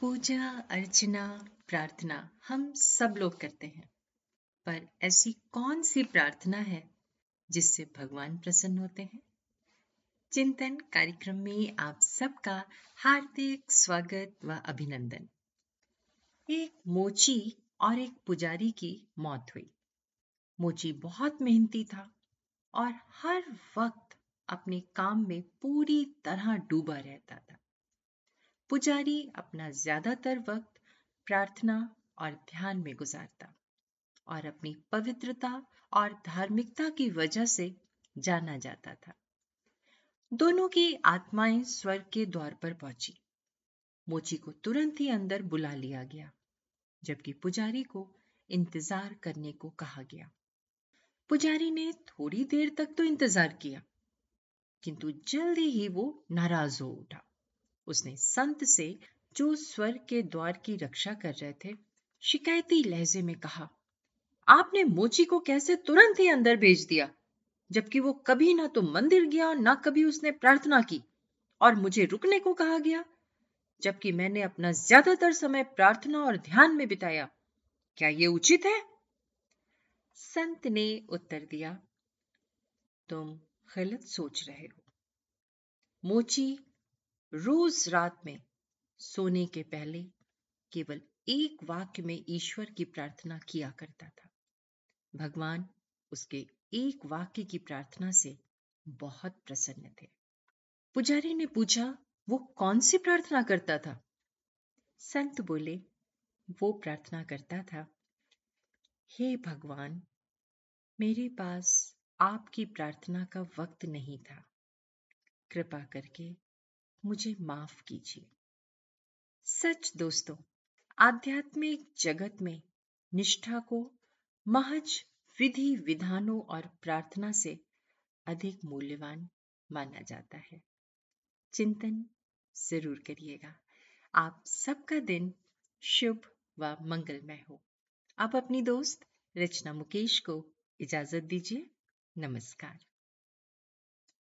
पूजा, अर्चना, प्रार्थना हम सब लोग करते हैं। पर ऐसी कौन सी प्रार्थना है जिससे भगवान प्रसन्न होते हैं? चिंतन कार्यक्रम में आप सबका हार्दिक स्वागत व अभिनंदन। एक मोची और एक पुजारी की मौत हुई। मोची बहुत मेहनती था और हर वक्त अपने काम में पूरी तरह डूबा रहता था। पुजारी अपना ज़्यादातर वक्त प्रार्थना और ध्यान में गुजारता और अपनी पवित्रता और धार्मिकता की वजह से जाना जाता था। दोनों की आत्माएँ स्वर्ग के द्वार पर पहुँची। मोची को तुरंत ही अंदर बुला लिया गया, जबकि पुजारी को इंतज़ार करने को कहा गया। पुजारी ने थोड़ी देर तक तो इंतज़ार किया, किंतु जल्दी ही वो नाराज़ हो उठा। उसने संत से जो स्वर के द्वार की रक्षा कर रहे थे, शिकायती लहजे में कहा, आपने मोची को कैसे तुरंत ही अंदर भेज दिया, जबकि वो कभी ना तो मंदिर गया, ना कभी उसने प्रार्थना की, और मुझे रुकने को कहा गया, जबकि मैंने अपना ज़्यादातर समय प्रार्थना और ध्यान में बिताया। क्या ये उचित है? संत ने उत्तर दिया, तुम गलत सोच रहे हो। मोची रोज रात में सोने के पहले केवल एक वाक्य में ईश्वर की प्रार्थना किया करता था। भगवान उसके एक वाक्य की प्रार्थना से बहुत प्रसन्न थे। पुजारी ने पूछा, वो कौन सी प्रार्थना करता था? संत बोले, वो प्रार्थना करता था, हे भगवान, मेरे पास आपकी प्रार्थना का वक्त नहीं था। कृपा करके मुझे माफ़ कीजिए। सच दोस्तों, आध्यात्मिक जगत में निष्ठा को महज विधि विधानों और प्रार्थना से अधिक मूल्यवान माना जाता है। चिंतन ज़रूर करिएगा। आप सबका दिन शुभ व मंगलमय हो। आप अपनी दोस्त रचना मुकेश को इजाज़त दीजिए। नमस्कार।